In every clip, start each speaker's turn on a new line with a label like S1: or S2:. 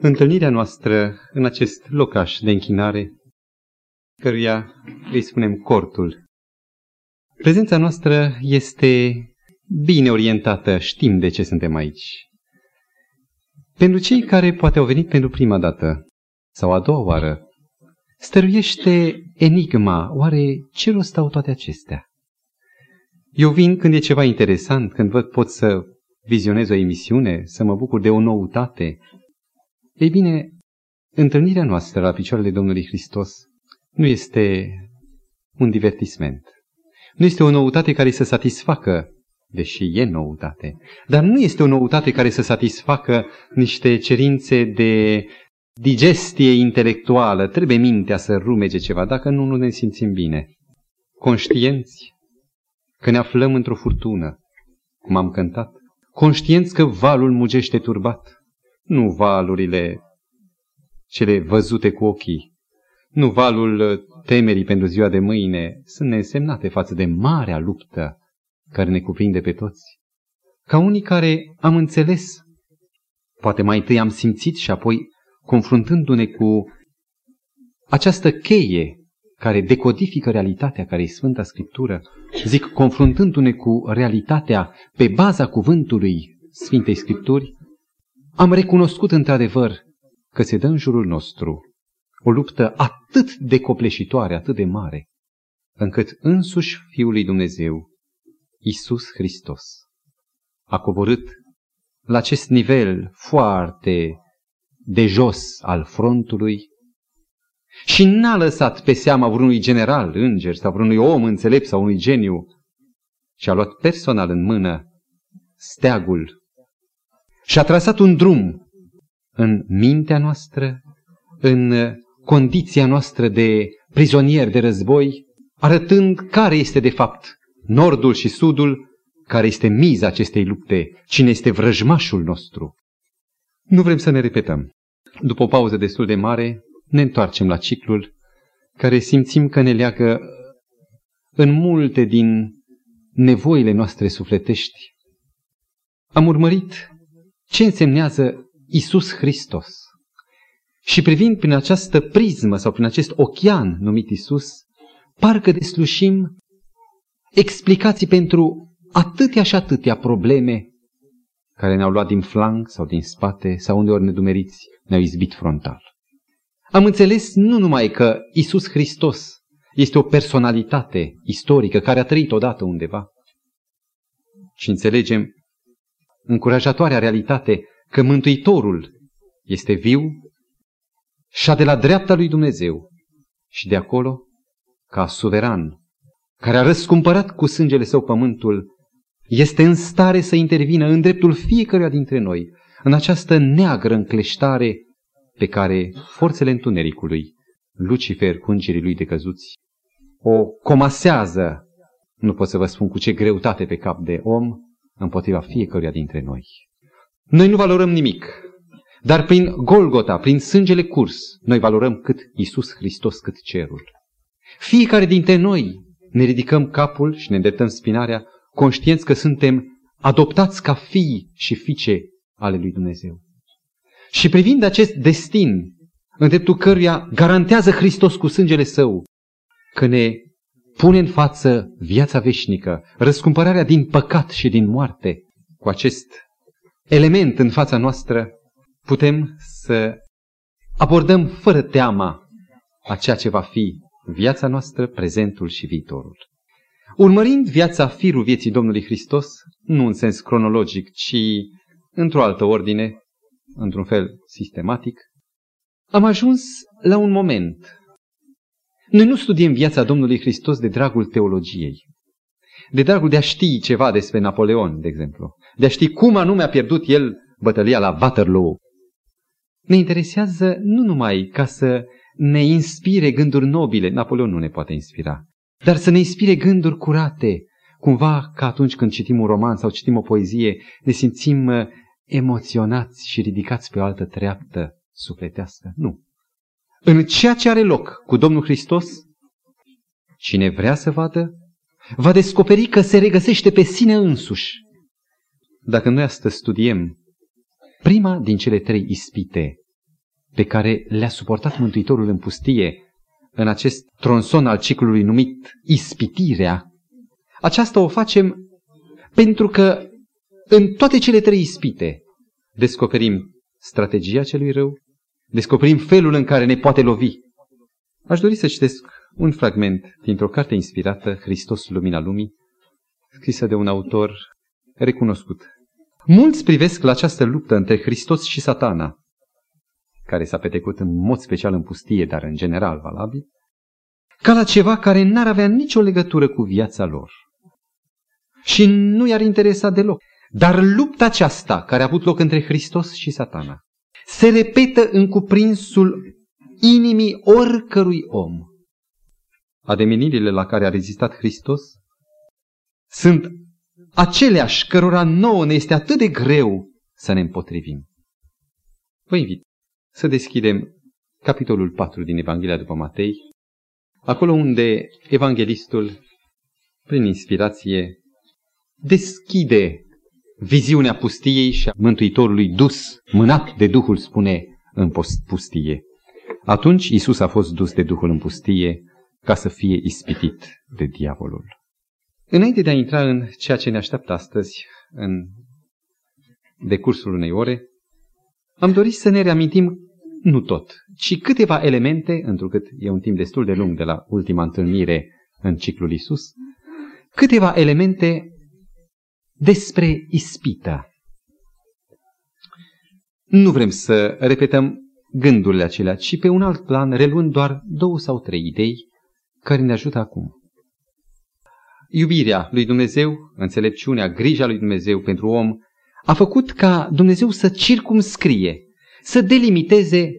S1: întâlnirea noastră în acest locaș de închinare, căruia îi spunem cortul. Prezența noastră este bine orientată, știm de ce suntem aici. Pentru cei care poate au venit pentru prima dată sau a doua oară, stăruiește enigma, oare ce rost au toate acestea? Eu vin când e ceva interesant, când văd pot să vizionez o emisiune, să mă bucur de o noutate. Ei bine, întâlnirea noastră la picioarele Domnului Hristos nu este un divertisment. Nu este o noutate care să satisfacă, deși e noutate, dar nu este o noutate care să satisfacă niște cerințe de digestie intelectuală. Trebuie mintea să rumege ceva, dacă nu, nu ne simțim bine. Conștienți că ne aflăm într-o furtună, cum am cântat, conștienți că valul mugește turbat, nu valurile cele văzute cu ochii, nu valul temerii pentru ziua de mâine, sunt neînsemnate față de marea luptă care ne cuprinde pe toți. Ca unii care am înțeles, poate mai întâi am simțit și apoi confruntându-ne cu această cheie care decodifică realitatea care e Sfânta Scriptură, zic, confruntându-ne cu realitatea pe baza cuvântului Sfintei Scripturi, am recunoscut într-adevăr că se dă în jurul nostru o luptă atât de copleșitoare, atât de mare, încât însuși Fiul lui Dumnezeu, Isus Hristos, a coborât la acest nivel foarte de jos al frontului și n-a lăsat pe seama vreunui general, înger sau vreunui om înțelept sau unui geniu, ci a luat personal în mână steagul și a trasat un drum în mintea noastră, în condiția noastră de prizonier de război, arătând care este de fapt nordul și sudul, care este miza acestei lupte, cine este vrăjmașul nostru. Nu vrem să ne repetăm. După o pauză destul de mare, ne întoarcem la ciclul care simțim că ne leagă în multe din nevoile noastre sufletești. Am urmărit ce însemnează Isus Hristos. Și privind prin această prismă sau prin acest ochian numit Isus, parcă deslușim explicații pentru atâtea și atâtea probleme care ne-au luat din flanc sau din spate sau undeori nedumeriți ne-au izbit frontal. Am înțeles nu numai că Isus Hristos este o personalitate istorică care a trăit odată undeva, și înțelegem încurajatoarea realitate că Mântuitorul este viu și a de la dreapta lui Dumnezeu și de acolo, ca suveran, care a răscumpărat cu sângele său pământul, este în stare să intervină în dreptul fiecăruia dintre noi, în această neagră încleștare pe care forțele întunericului, Lucifer cu îngerii lui decăzuți, o comasează, nu pot să vă spun cu ce greutate pe cap de om, împotriva fiecăruia dintre noi. Noi nu valorăm nimic, dar prin Golgota, prin sângele curs, noi valorăm cât Isus Hristos, cât cerul. Fiecare dintre noi ne ridicăm capul și ne îndreptăm spinarea, conștienți că suntem adoptați ca fii și fiice ale lui Dumnezeu. Și privind acest destin, în dreptul căruia garantează Hristos cu sângele său, că ne pune în față viața veșnică, răscumpărarea din păcat și din moarte, cu acest element în fața noastră, putem să abordăm fără teama a ceea ce va fi viața noastră, prezentul și viitorul. Urmărind viața firul vieții Domnului Hristos, nu în sens cronologic, ci într-o altă ordine, într-un fel sistematic, am ajuns la un moment. Noi nu studiem viața Domnului Hristos de dragul teologiei, de dragul de a ști ceva despre Napoleon, de exemplu, de a ști cum anume a pierdut el bătălia la Waterloo. Ne interesează nu numai ca să ne inspire gânduri nobile, Napoleon nu ne poate inspira, dar să ne inspire gânduri curate, cumva ca atunci când citim un roman sau citim o poezie, ne simțim uh, emoționați și ridicați pe o altă treaptă sufletească. Nu. În ceea ce are loc cu Domnul Hristos, cine vrea să vadă, va descoperi că se regăsește pe sine însuși. Dacă noi astăzi studiem prima din cele trei ispite pe care le-a suportat Mântuitorul în pustie, în acest tronson al ciclului numit ispitirea, aceasta o facem pentru că în toate cele trei ispite descoperim strategia celui rău, descoperim felul în care ne poate lovi. Aș dori să citesc un fragment dintr-o carte inspirată, Hristos, Lumina Lumii, scrisă de un autor recunoscut. Mulți privesc la această luptă între Hristos și satana, care s-a petrecut în mod special în pustie, dar în general valabil, ca la ceva care n-ar avea nicio legătură cu viața lor. Și nu i-ar interesa deloc. Dar lupta aceasta, care a avut loc între Hristos și satana, se repetă în cuprinsul inimii oricărui om. Ademenirile la care a rezistat Hristos sunt aceleași cărora nouă ne este atât de greu să ne împotrivim. Vă invit să deschidem capitolul 4 din Evanghelia după Matei, acolo unde evanghelistul, prin inspirație, deschide viziunea pustiei și a Mântuitorului dus, mânat de Duhul, spune în pustie. Atunci Isus a fost dus de Duhul în pustie ca să fie ispitit de diavolul. Înainte de a intra în ceea ce ne așteaptă astăzi, în decursul unei ore, am dorit să ne reamintim nu tot, ci câteva elemente, întrucât e un timp destul de lung de la ultima întâlnire în ciclul Isus, câteva elemente despre ispită. Nu vrem să repetăm gândurile acelea, ci pe un alt plan, reluând doar două sau trei idei care ne ajută acum. Iubirea lui Dumnezeu, înțelepciunea, grija lui Dumnezeu pentru om, a făcut ca Dumnezeu să circumscrie, să delimiteze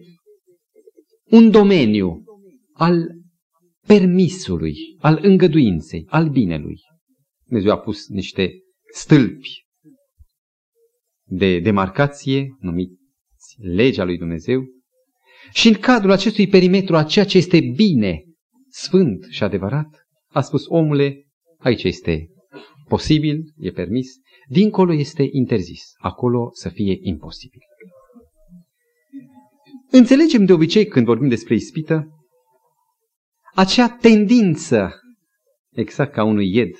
S1: un domeniu al permisului, al îngăduinței, al binelui. Dumnezeu a pus niște stâlpi de demarcație, numiți legea lui Dumnezeu, și în cadrul acestui perimetru a ceea ce este bine, sfânt și adevărat, a spus omule, aici este posibil, e permis, dincolo este interzis, acolo să fie imposibil. Înțelegem de obicei când vorbim despre ispită, acea tendință, exact ca unui ied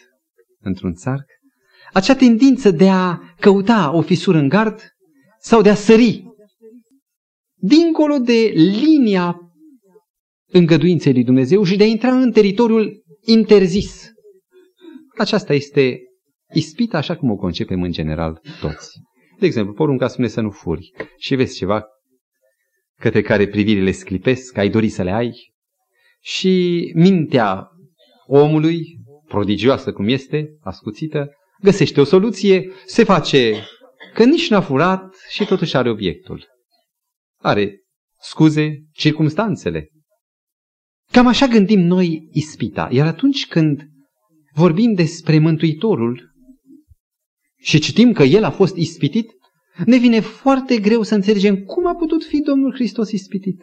S1: într-un țarc, acea tendință de a căuta o fisură în gard sau de a sări dincolo de linia îngăduinței lui Dumnezeu și de a intra în teritoriul interzis. Aceasta este ispita așa cum o concepem în general toți. De exemplu, porunca spune să nu furi și vezi ceva către care privirile sclipesc, ai dori să le ai și mintea omului, prodigioasă cum este, ascuțită, găsește o soluție, se face că nici n-a furat și totuși are obiectul. Are scuze, circumstanțele. Cam așa gândim noi ispita. Iar atunci când vorbim despre Mântuitorul și citim că El a fost ispitit, ne vine foarte greu să înțelegem cum a putut fi Domnul Hristos ispitit.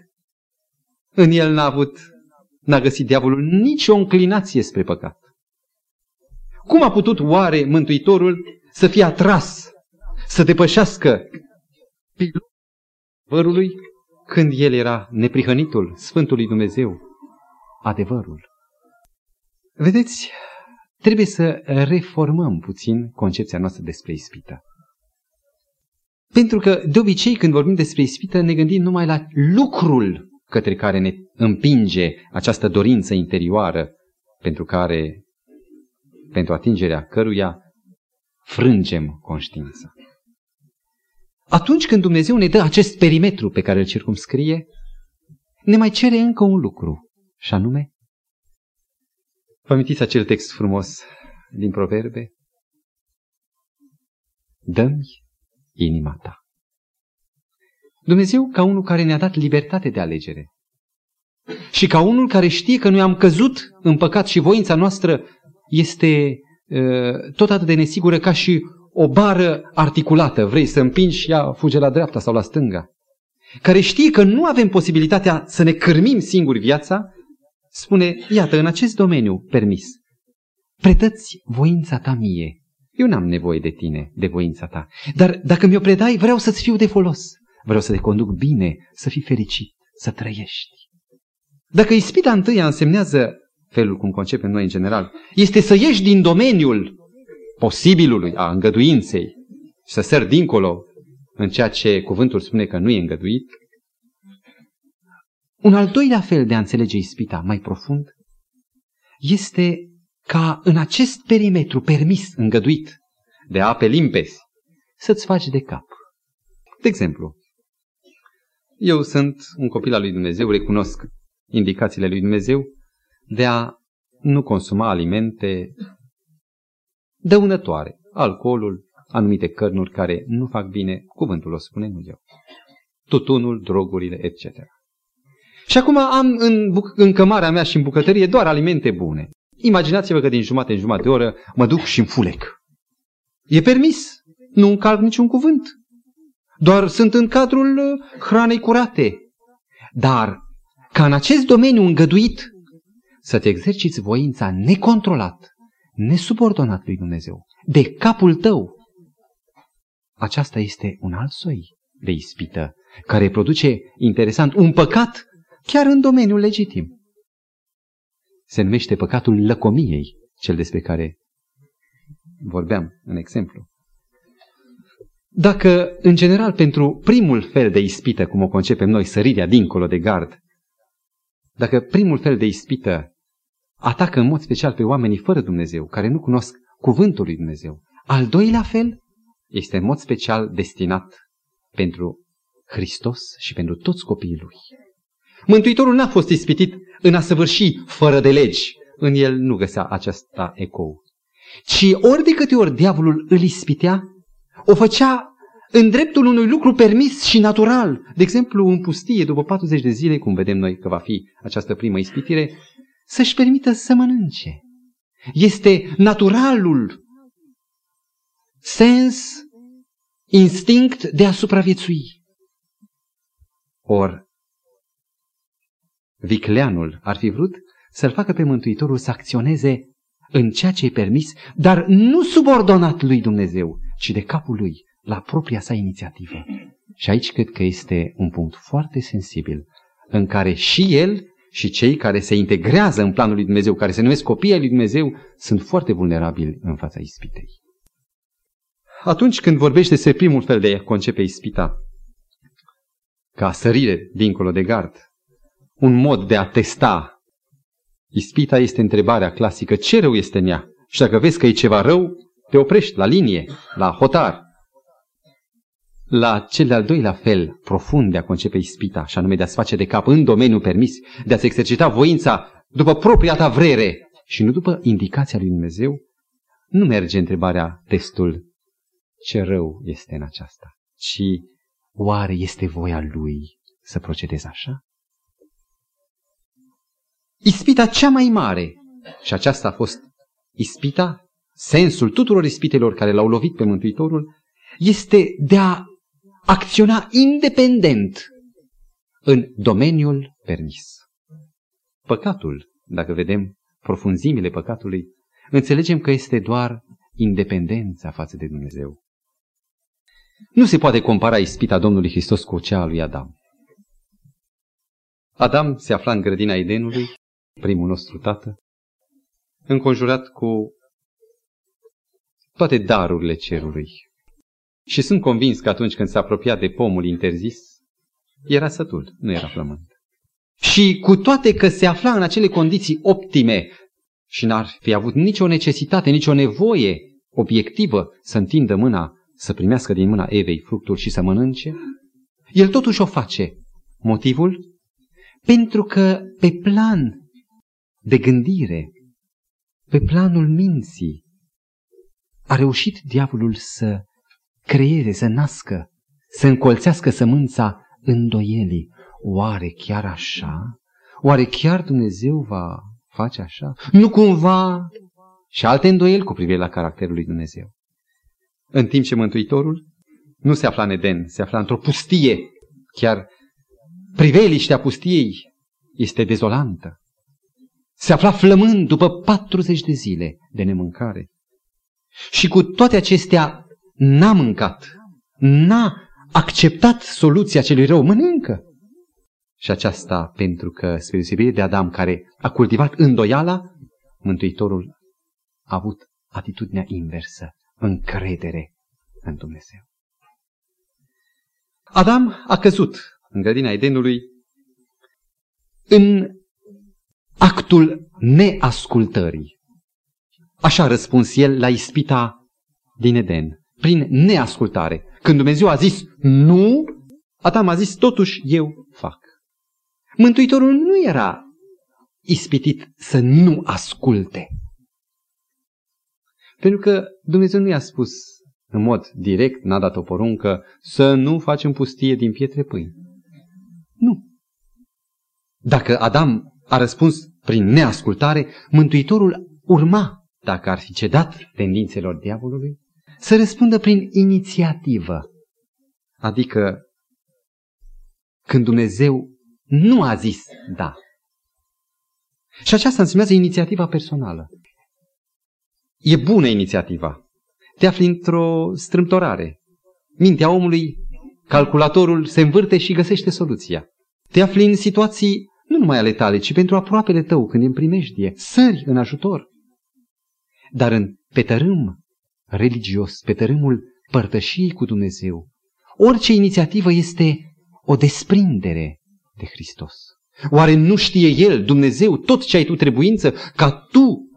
S1: În El n-a avut, n-a găsit diavolul nicio înclinație spre păcat. Cum a putut oare Mântuitorul să fie atras, să depășească vărului când el era neprihănitul Sfântului Dumnezeu, adevărul? Vedeți, trebuie să reformăm puțin concepția noastră despre ispită. Pentru că, de obicei, când vorbim despre ispită, ne gândim numai la lucrul către care ne împinge această dorință interioară pentru care pentru atingerea căruia frângem conștiința. Atunci când Dumnezeu ne dă acest perimetru pe care îl circumscrie, ne mai cere încă un lucru, și anume, vă amintiți acel text frumos din Proverbe? Dă-mi inima ta. Dumnezeu ca unul care ne-a dat libertate de alegere și ca unul care știe că noi am căzut în păcat și voința noastră este uh, tot atât de nesigură ca și o bară articulată. Vrei să împingi și ea fuge la dreapta sau la stânga. Care știe că nu avem posibilitatea să ne cârmim singuri viața, spune, iată, în acest domeniu permis, predăți voința ta mie. Eu n-am nevoie de tine, de voința ta. Dar dacă mi-o predai, vreau să-ți fiu de folos. vreau să te conduc bine, să fii fericit, să trăiești. Dacă ispita întâia însemnează felul cum concepem noi în general, este să ieși din domeniul posibilului, a îngăduinței, și să sări dincolo în ceea ce cuvântul spune că nu e îngăduit. Un al doilea fel de a înțelege ispita mai profund este ca în acest perimetru permis, îngăduit, de ape limpezi, să-ți faci de cap. De exemplu, eu sunt un copil al lui Dumnezeu, recunosc indicațiile lui Dumnezeu de a nu consuma alimente dăunătoare, alcoolul, anumite cărnuri care nu fac bine, cuvântul o spune, nu eu. Tutunul, drogurile, etc. Și acum am în, în cămara mea și în bucătărie doar alimente bune. Imaginați-vă că din jumătate în jumătate de oră mă duc și fulec. E permis. Nu încalc niciun cuvânt. Doar sunt în cadrul uh, hranei curate. Dar ca în acest domeniu îngăduit să te exerciți voința necontrolat, nesubordonat lui Dumnezeu, de capul tău, aceasta este un alt soi de ispită, care produce, interesant, un păcat chiar în domeniul legitim. Se numește păcatul lăcomiei, cel despre care vorbeam în exemplu. Dacă, în general, pentru primul fel de ispită, cum o concepem noi, sărirea dincolo de gard, dacă primul fel de ispită atacă în mod special pe oamenii fără Dumnezeu, care nu cunosc cuvântul lui Dumnezeu, al doilea fel este în mod special destinat pentru Hristos și pentru toți copiii lui. Mântuitorul n-a fost ispitit în a săvârși fără de legi. În el nu găsea aceasta ecou. Ci ori de câte ori diavolul îl ispitea, o făcea în dreptul unui lucru permis și natural. De exemplu, în pustie, după 40 de zile, cum vedem noi că va fi această primă ispitire, să-și permită să mănânce. Este naturalul sens, instinct de a supraviețui. Or, vicleanul ar fi vrut să-l facă pe Mântuitorul să acționeze în ceea ce e permis, dar nu subordonat lui Dumnezeu, ci de capul lui, la propria sa inițiativă. Și aici cred că este un punct foarte sensibil, în care și el și cei care se integrează în planul lui Dumnezeu, care se numesc copiii lui Dumnezeu, sunt foarte vulnerabili în fața ispitei. Atunci când vorbește despre primul fel de a concepe ispita, ca sărire dincolo de gard, un mod de a testa Ispita este întrebarea clasică, ce rău este în ea? Și dacă vezi că e ceva rău, te oprești la linie, la hotar. La cel de-al doilea fel profund de a concepe ispita, și anume de a-ți face de cap în domeniul permis, de a-ți exercita voința după propria ta vrere și nu după indicația lui Dumnezeu, nu merge întrebarea, testul, ce rău este în aceasta, ci oare este voia lui să procedezi așa? Ispita cea mai mare, și aceasta a fost ispita, sensul tuturor ispitelor care l-au lovit pe Mântuitorul, este de a acționa independent în domeniul permis. Păcatul, dacă vedem profunzimile păcatului, înțelegem că este doar independența față de Dumnezeu. Nu se poate compara ispita Domnului Hristos cu cea a lui Adam. Adam se afla în grădina Edenului primul nostru tată, înconjurat cu toate darurile cerului. Și sunt convins că atunci când s-a apropiat de pomul interzis, era sătul, nu era flământ. Și cu toate că se afla în acele condiții optime și n-ar fi avut nicio necesitate, nicio nevoie obiectivă să întindă mâna, să primească din mâna Evei fructul și să mănânce, el totuși o face. Motivul? Pentru că pe plan de gândire, pe planul minții, a reușit diavolul să creeze, să nască, să încolțească sămânța îndoielii. Oare chiar așa? Oare chiar Dumnezeu va face așa? Nu cumva? Și alte îndoieli cu privire la caracterul lui Dumnezeu. În timp ce Mântuitorul nu se afla în Eden, se afla într-o pustie. Chiar priveliștea pustiei este dezolantă se afla flămând după 40 de zile de nemâncare. Și cu toate acestea n-a mâncat, n-a acceptat soluția celui rău, mănâncă. Și aceasta pentru că, spre deosebire de Adam care a cultivat îndoiala, Mântuitorul a avut atitudinea inversă, încredere în Dumnezeu. Adam a căzut în grădina Edenului în actul neascultării. Așa a răspuns el la ispita din Eden, prin neascultare. Când Dumnezeu a zis nu, Adam a zis totuși eu fac. Mântuitorul nu era ispitit să nu asculte. Pentru că Dumnezeu nu i-a spus în mod direct, n-a dat o poruncă, să nu facem pustie din pietre pâini. Nu. Dacă Adam a răspuns prin neascultare, Mântuitorul urma, dacă ar fi cedat tendințelor diavolului, să răspundă prin inițiativă. Adică când Dumnezeu nu a zis da. Și aceasta înseamnă inițiativa personală. E bună inițiativa. Te afli într-o strâmtorare. Mintea omului, calculatorul se învârte și găsește soluția. Te afli în situații nu numai ale tale, ci pentru aproapele tău când îmi primejdie, sări în ajutor. Dar în, pe tărâm religios, pe tărâmul părtășiei cu Dumnezeu, orice inițiativă este o desprindere de Hristos. Oare nu știe El, Dumnezeu, tot ce ai tu trebuință, ca tu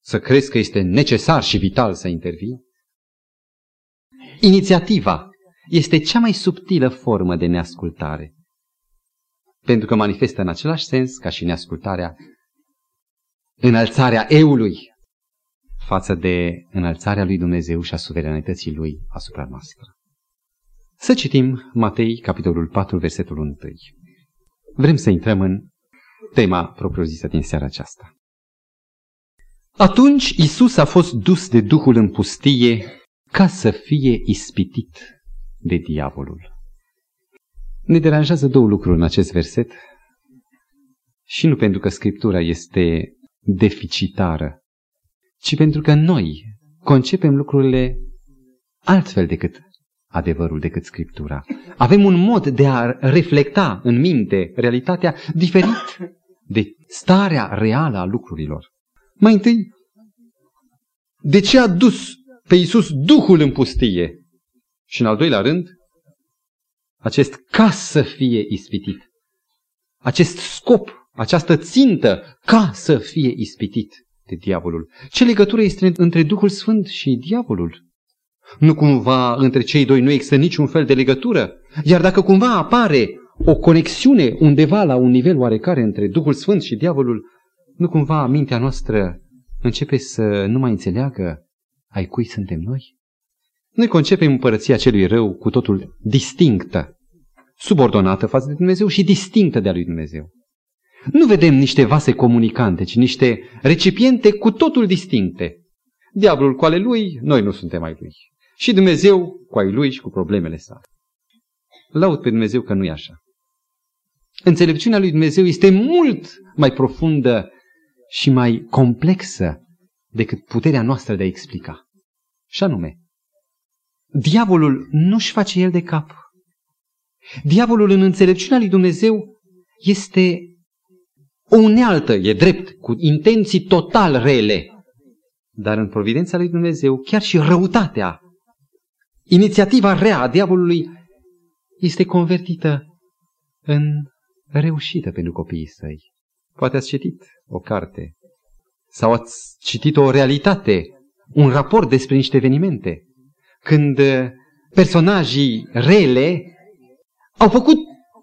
S1: să crezi că este necesar și vital să intervii? Inițiativa este cea mai subtilă formă de neascultare, pentru că manifestă în același sens ca și neascultarea înălțarea eului față de înălțarea lui Dumnezeu și a suveranității lui asupra noastră. Să citim Matei, capitolul 4, versetul 1. Vrem să intrăm în tema propriu-zisă din seara aceasta. Atunci Isus a fost dus de Duhul în pustie ca să fie ispitit de diavolul. Ne deranjează două lucruri în acest verset și nu pentru că Scriptura este deficitară, ci pentru că noi concepem lucrurile altfel decât adevărul, decât Scriptura. Avem un mod de a reflecta în minte realitatea diferit de starea reală a lucrurilor. Mai întâi, de ce a dus pe Iisus Duhul în pustie? Și în al doilea rând, acest ca să fie ispitit. Acest scop, această țintă, ca să fie ispitit de diavolul. Ce legătură este între Duhul Sfânt și diavolul? Nu cumva între cei doi nu există niciun fel de legătură? Iar dacă cumva apare o conexiune undeva la un nivel oarecare între Duhul Sfânt și diavolul, nu cumva mintea noastră începe să nu mai înțeleagă ai cui suntem noi? Noi concepem împărăția celui rău cu totul distinctă, subordonată față de Dumnezeu și distinctă de a lui Dumnezeu. Nu vedem niște vase comunicante, ci niște recipiente cu totul distincte. Diavolul cu ale lui, noi nu suntem ai lui. Și Dumnezeu cu ai lui și cu problemele sale. Laud pe Dumnezeu că nu e așa. Înțelepciunea lui Dumnezeu este mult mai profundă și mai complexă decât puterea noastră de a explica. Și anume, diavolul nu-și face el de cap. Diavolul în înțelepciunea lui Dumnezeu este o unealtă, e drept, cu intenții total rele. Dar în providența lui Dumnezeu, chiar și răutatea, inițiativa rea a diavolului este convertită în reușită pentru copiii săi. Poate ați citit o carte sau ați citit o realitate, un raport despre niște evenimente, când uh, personajii rele au făcut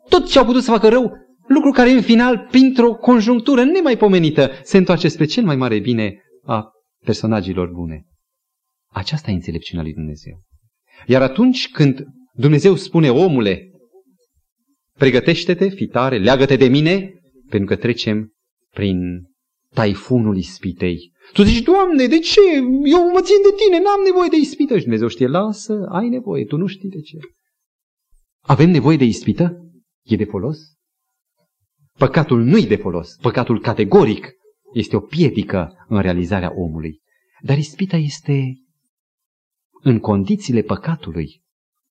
S1: tot ce au putut să facă rău, lucru care în final, printr-o conjunctură nemaipomenită, se întoarce spre cel mai mare bine a personajilor bune. Aceasta e înțelepciunea lui Dumnezeu. Iar atunci când Dumnezeu spune omule, pregătește-te, fitare, leagă-te de mine, pentru că trecem prin taifunul ispitei. Tu zici, Doamne, de ce? Eu mă țin de tine, n-am nevoie de ispită. Și Dumnezeu știe, lasă, ai nevoie, tu nu știi de ce. Avem nevoie de ispită? E de folos? Păcatul nu-i de folos. Păcatul categoric este o piedică în realizarea omului. Dar ispita este în condițiile păcatului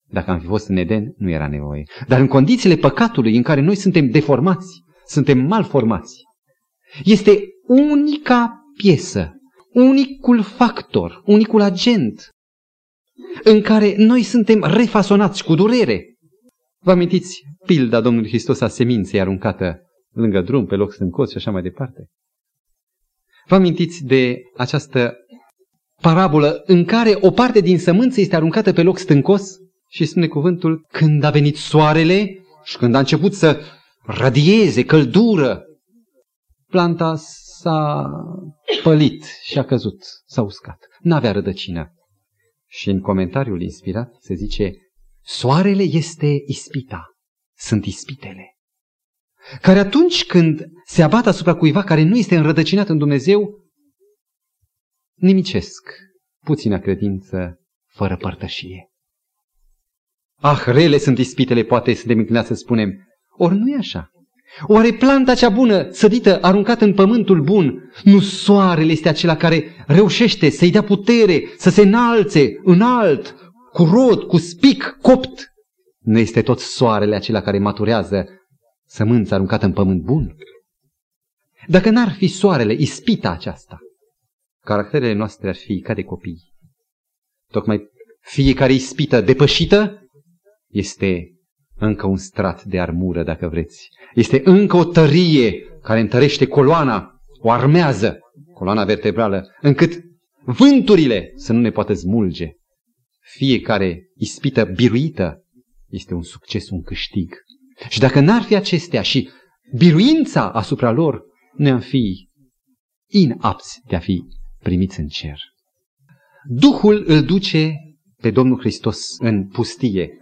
S1: Dacă am fi fost în Eden, nu era nevoie. Dar în condițiile păcatului în care noi suntem deformați, suntem malformați, este unica piesă, unicul factor, unicul agent în care noi suntem refasonați cu durere. Vă amintiți pilda Domnului Hristos a seminței aruncată lângă drum, pe loc stâncos și așa mai departe? Vă amintiți de această parabolă în care o parte din sămânță este aruncată pe loc stâncos și spune cuvântul când a venit soarele și când a început să radieze căldură, planta s-a pălit și a căzut, s-a uscat. N-avea rădăcină. Și în comentariul inspirat se zice, soarele este ispita, sunt ispitele. Care atunci când se abată asupra cuiva care nu este înrădăcinat în Dumnezeu, nimicesc puțină credință fără părtășie. Ah, rele sunt ispitele, poate suntem înclinați să spunem. Ori nu e așa. Oare planta cea bună, sădită, aruncată în pământul bun, nu soarele este acela care reușește să-i dea putere, să se înalțe înalt, cu rod, cu spic, copt? Nu este tot soarele acela care maturează sămânța aruncată în pământ bun? Dacă n-ar fi soarele, ispita aceasta, caracterele noastre ar fi ca de copii. Tocmai fiecare ispită depășită este încă un strat de armură, dacă vreți. Este încă o tărie care întărește coloana, o armează, coloana vertebrală, încât vânturile să nu ne poată smulge. Fiecare ispită biruită este un succes, un câștig. Și dacă n-ar fi acestea și biruința asupra lor, ne am fi inapți de a fi primiți în cer. Duhul îl duce pe Domnul Hristos în pustie.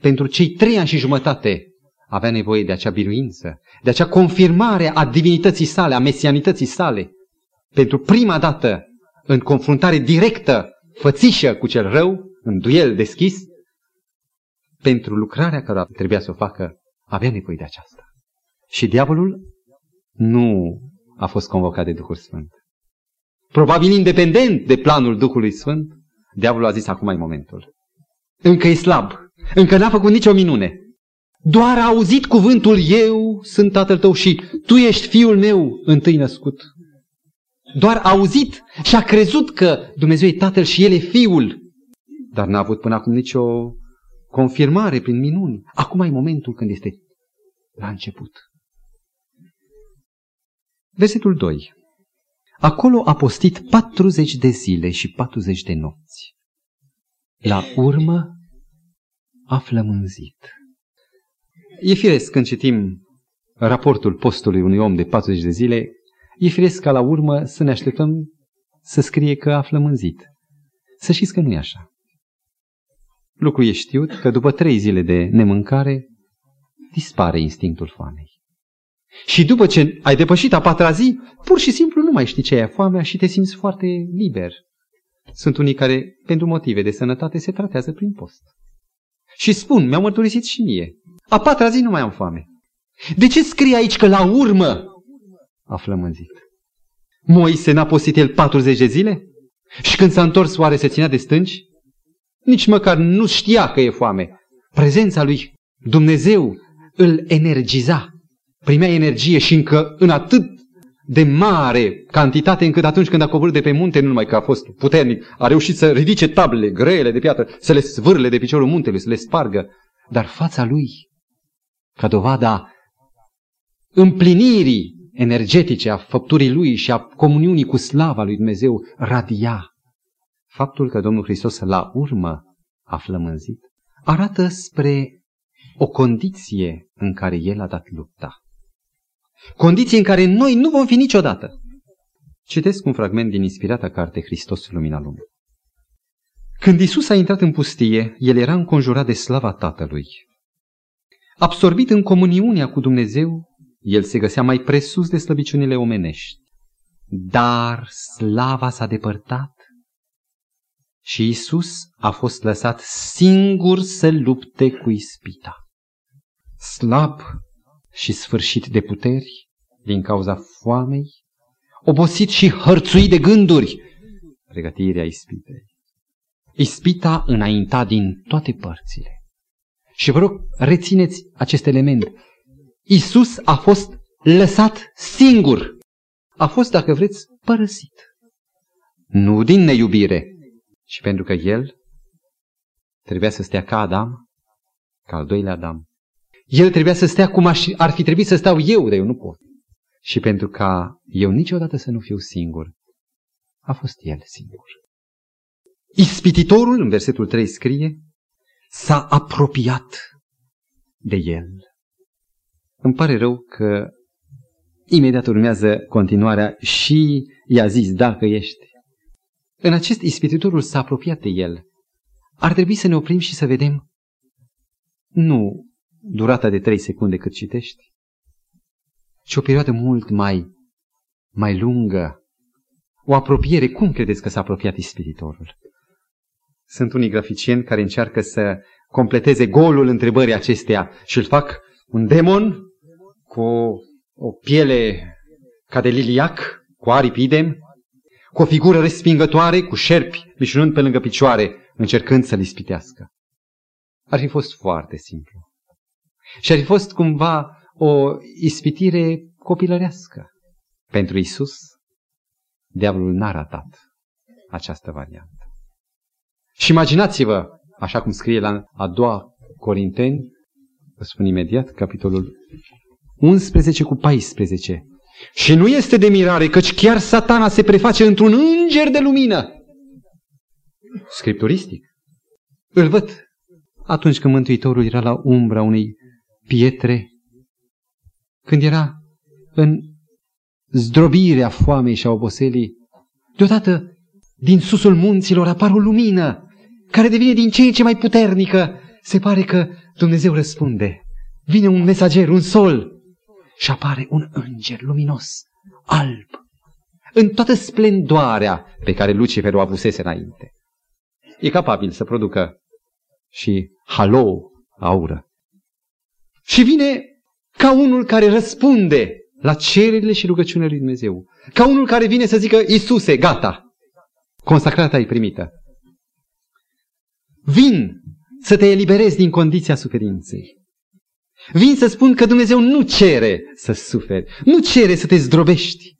S1: Pentru cei trei ani și jumătate avea nevoie de acea biruință, de acea confirmare a divinității sale, a mesianității sale. Pentru prima dată, în confruntare directă, fățișă cu cel rău, în duel deschis, pentru lucrarea care trebuia să o facă, avea nevoie de aceasta. Și diavolul nu a fost convocat de Duhul Sfânt. Probabil independent de planul Duhului Sfânt, diavolul a zis acum e momentul. Încă e slab, încă n-a făcut nicio minune. Doar a auzit cuvântul eu sunt tatăl tău și tu ești fiul meu întâi născut. Doar a auzit și a crezut că Dumnezeu e tatăl și el e fiul. Dar n-a avut până acum nicio confirmare prin minuni. Acum e momentul când este la început. Versetul 2. Acolo a postit 40 de zile și 40 de nopți. La urmă a flămânzit. E firesc când citim raportul postului unui om de 40 de zile, e firesc ca la urmă să ne așteptăm să scrie că a flămânzit. Să știți că nu e așa. Lucru e știut că după trei zile de nemâncare dispare instinctul foamei. Și după ce ai depășit a patra zi, pur și simplu nu mai știi ce e foamea și te simți foarte liber. Sunt unii care, pentru motive de sănătate, se tratează prin post. Și spun, mi-au mărturisit și mie, a patra zi nu mai am foame. De ce scrie aici că la urmă a flămânzit? Moise n-a postit el 40 de zile? Și când s-a întors, oare se ținea de stânci? Nici măcar nu știa că e foame. Prezența lui Dumnezeu îl energiza primea energie și încă în atât de mare cantitate încât atunci când a coborât de pe munte, nu numai că a fost puternic, a reușit să ridice tablele grele de piatră, să le svârle de piciorul muntelui, să le spargă, dar fața lui, ca dovada împlinirii energetice a făpturii lui și a comuniunii cu slava lui Dumnezeu, radia. Faptul că Domnul Hristos la urmă a flămânzit, arată spre o condiție în care El a dat lupta. Condiții în care noi nu vom fi niciodată. Citesc un fragment din inspirata carte Hristos Lumina Lumii. Când Isus a intrat în pustie, el era înconjurat de slava Tatălui. Absorbit în comuniunea cu Dumnezeu, el se găsea mai presus de slăbiciunile omenești. Dar slava s-a depărtat și Isus a fost lăsat singur să lupte cu ispita. Slab și sfârșit de puteri din cauza foamei, obosit și hărțuit de gânduri, pregătirea ispitei. Ispita înainta din toate părțile. Și vă rog, rețineți acest element. Isus a fost lăsat singur. A fost, dacă vreți, părăsit. Nu din neiubire, ci pentru că el trebuia să stea ca Adam, ca al doilea Adam. El trebuia să stea cum ar fi trebuit să stau eu, dar eu nu pot. Și pentru ca eu niciodată să nu fiu singur, a fost el singur. Ispititorul, în versetul 3 scrie, s-a apropiat de el. Îmi pare rău că imediat urmează continuarea și i-a zis, dacă ești. În acest ispititorul s-a apropiat de el. Ar trebui să ne oprim și să vedem nu durata de trei secunde cât citești, ci o perioadă mult mai, mai lungă. O apropiere. Cum credeți că s-a apropiat ispititorul? Sunt unii graficieni care încearcă să completeze golul întrebării acesteia și îl fac un demon cu o piele ca de liliac, cu aripi idem, cu o figură respingătoare, cu șerpi mișunând pe lângă picioare, încercând să-l ispitească. Ar fi fost foarte simplu. Și ar fi fost cumva o ispitire copilărească. Pentru Isus, diavolul n-a ratat această variantă. Și imaginați-vă, așa cum scrie la a doua Corinteni, vă spun imediat, capitolul 11 cu 14. Și nu este de mirare, căci chiar satana se preface într-un înger de lumină. Scripturistic. Îl văd atunci când Mântuitorul era la umbra unei pietre, când era în zdrobirea foamei și a oboselii, deodată din susul munților apare o lumină care devine din ce în ce mai puternică. Se pare că Dumnezeu răspunde. Vine un mesager, un sol și apare un înger luminos, alb, în toată splendoarea pe care Lucifer o avusese înainte. E capabil să producă și halo aură. Și vine ca unul care răspunde la cererile și rugăciunile lui Dumnezeu. Ca unul care vine să zică, Iisuse, gata, consacrarea ta e primită. Vin să te eliberezi din condiția suferinței. Vin să spun că Dumnezeu nu cere să suferi, nu cere să te zdrobești.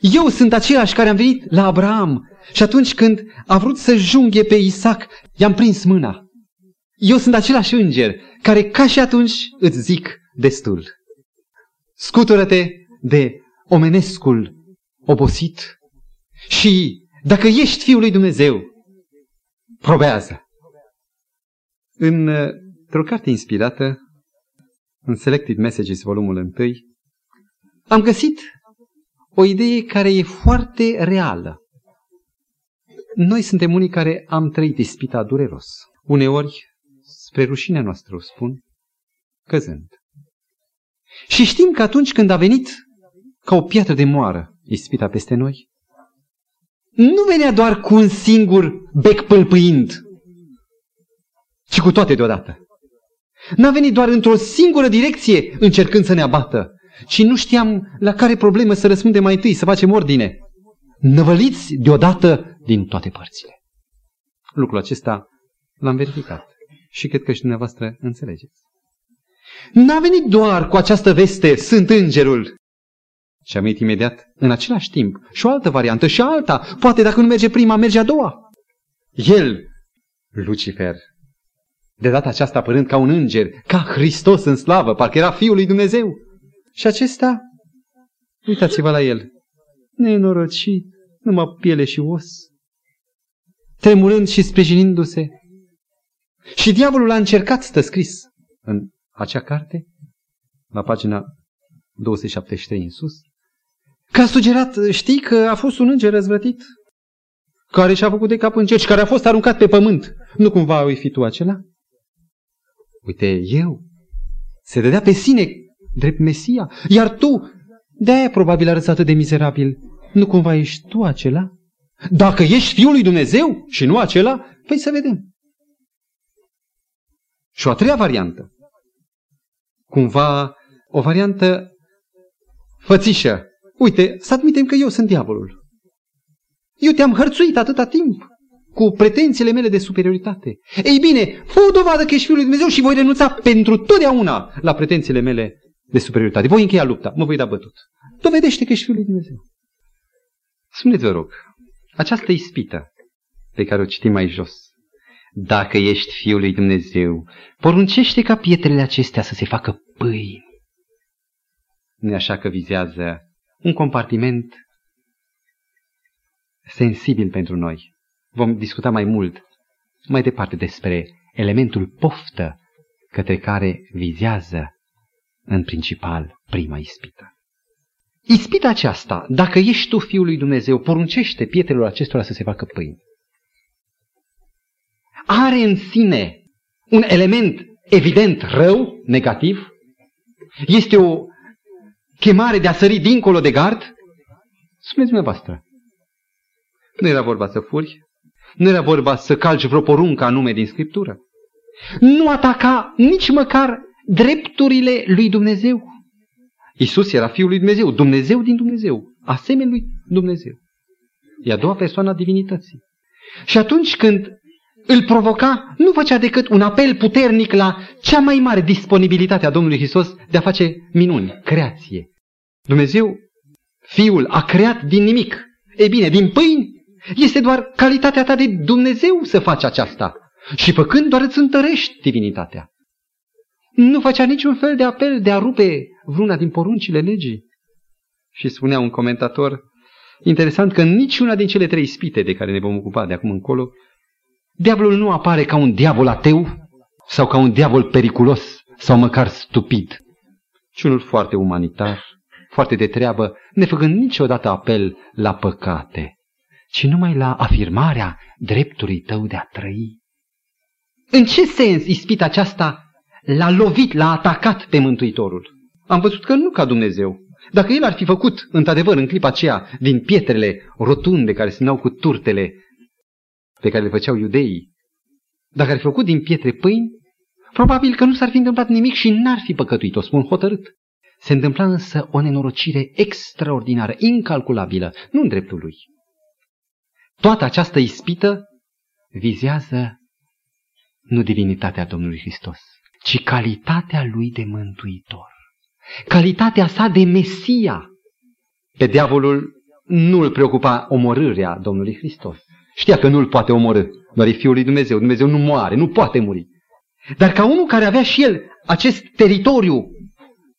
S1: Eu sunt același care am venit la Abraham și atunci când a vrut să junghe pe Isaac, i-am prins mâna. Eu sunt același înger care ca și atunci îți zic destul. Scutură-te de omenescul obosit și dacă ești Fiul lui Dumnezeu, probează. Într-o carte inspirată, în Selected Messages, volumul 1, am găsit o idee care e foarte reală. Noi suntem unii care am trăit ispita dureros. Uneori, spre rușinea noastră, o spun, căzând. Și știm că atunci când a venit ca o piatră de moară ispita peste noi, nu venea doar cu un singur bec pâlpâind, ci cu toate deodată. N-a venit doar într-o singură direcție încercând să ne abată, ci nu știam la care problemă să răspundem mai întâi, să facem ordine. Năvăliți deodată din toate părțile. Lucrul acesta l-am verificat și cred că și dumneavoastră înțelegeți. N-a venit doar cu această veste, sunt îngerul. Și am venit imediat, în același timp, și o altă variantă, și alta. Poate dacă nu merge prima, merge a doua. El, Lucifer, de data aceasta apărând ca un înger, ca Hristos în slavă, parcă era Fiul lui Dumnezeu. Și acesta, uitați-vă la el, nenorocit, numai piele și os, tremurând și sprijinindu-se. Și diavolul a încercat, stă scris în acea carte, la pagina 273 în sus, că a sugerat, știi că a fost un înger răzvrătit, care și-a făcut de cap în cer și care a fost aruncat pe pământ. Nu cumva ai fi tu acela? Uite, eu. Se dădea pe sine drept Mesia. Iar tu, de-aia probabil arăți atât de mizerabil. Nu cumva ești tu acela? Dacă ești Fiul lui Dumnezeu și nu acela, păi să vedem. Și o a treia variantă. Cumva o variantă fățișă. Uite, să admitem că eu sunt diavolul. Eu te-am hărțuit atâta timp. Cu pretențiile mele de superioritate. Ei bine, fă o dovadă că ești Fiul lui Dumnezeu și voi renunța pentru totdeauna la pretențiile mele de superioritate. Voi încheia lupta, mă voi da bătut. Dovedește că ești Fiul lui Dumnezeu. Spuneți, vă rog, această ispită pe care o citim mai jos, dacă ești Fiul lui Dumnezeu, poruncește ca pietrele acestea să se facă pâini. Nu așa că vizează un compartiment sensibil pentru noi. Vom discuta mai mult, mai departe, despre elementul poftă către care vizează în principal prima ispită. Ispita aceasta, dacă ești tu Fiul lui Dumnezeu, poruncește pietrelor acestora să se facă pâini. Are în sine un element evident rău, negativ? Este o chemare de a sări dincolo de gard? Spuneți dumneavoastră. Nu era vorba să furi, nu era vorba să calci vreo poruncă anume din Scriptură. Nu ataca nici măcar drepturile lui Dumnezeu. Isus era Fiul lui Dumnezeu, Dumnezeu din Dumnezeu, asemenea lui Dumnezeu. E a doua persoană a divinității. Și atunci când îl provoca, nu făcea decât un apel puternic la cea mai mare disponibilitate a Domnului Hristos de a face minuni, creație. Dumnezeu, Fiul, a creat din nimic. Ei bine, din pâini este doar calitatea ta de Dumnezeu să faci aceasta. Și făcând doar îți întărești divinitatea. Nu făcea niciun fel de apel de a rupe vreuna din poruncile legii. Și spunea un comentator, interesant că niciuna din cele trei spite de care ne vom ocupa de acum încolo, diavolul nu apare ca un diavol ateu sau ca un diavol periculos sau măcar stupid, ci unul foarte umanitar, foarte de treabă, nefăcând niciodată apel la păcate, ci numai la afirmarea dreptului tău de a trăi. În ce sens ispita aceasta l-a lovit, l-a atacat pe Mântuitorul? Am văzut că nu ca Dumnezeu. Dacă el ar fi făcut, într-adevăr, în clipa aceea, din pietrele rotunde care se cu turtele pe care le făceau iudeii, dacă ar fi făcut din pietre pâini, probabil că nu s-ar fi întâmplat nimic și n-ar fi păcătuit, o spun hotărât. Se întâmpla însă o nenorocire extraordinară, incalculabilă, nu în dreptul lui. Toată această ispită vizează nu divinitatea Domnului Hristos, ci calitatea lui de mântuitor. Calitatea sa de Mesia. Pe diavolul nu îl preocupa omorârea Domnului Hristos. Știa că nu îl poate omorâ, doar e Fiul lui Dumnezeu. Dumnezeu nu moare, nu poate muri. Dar ca unul care avea și el acest teritoriu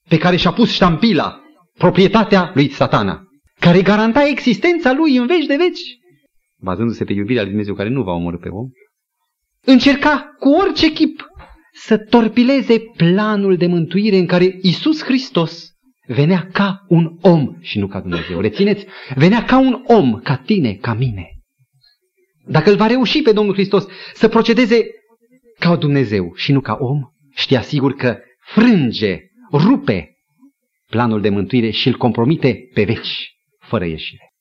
S1: pe care și-a pus ștampila, proprietatea lui satana, care garanta existența lui în veci de veci, bazându-se pe iubirea lui Dumnezeu care nu va omorâ pe om, încerca cu orice chip să torpileze planul de mântuire în care Isus Hristos venea ca un om și nu ca Dumnezeu. Rețineți? Venea ca un om, ca tine, ca mine. Dacă îl va reuși pe Domnul Hristos să procedeze ca Dumnezeu și nu ca om, știa sigur că frânge, rupe planul de mântuire și îl compromite pe veci, fără ieșire.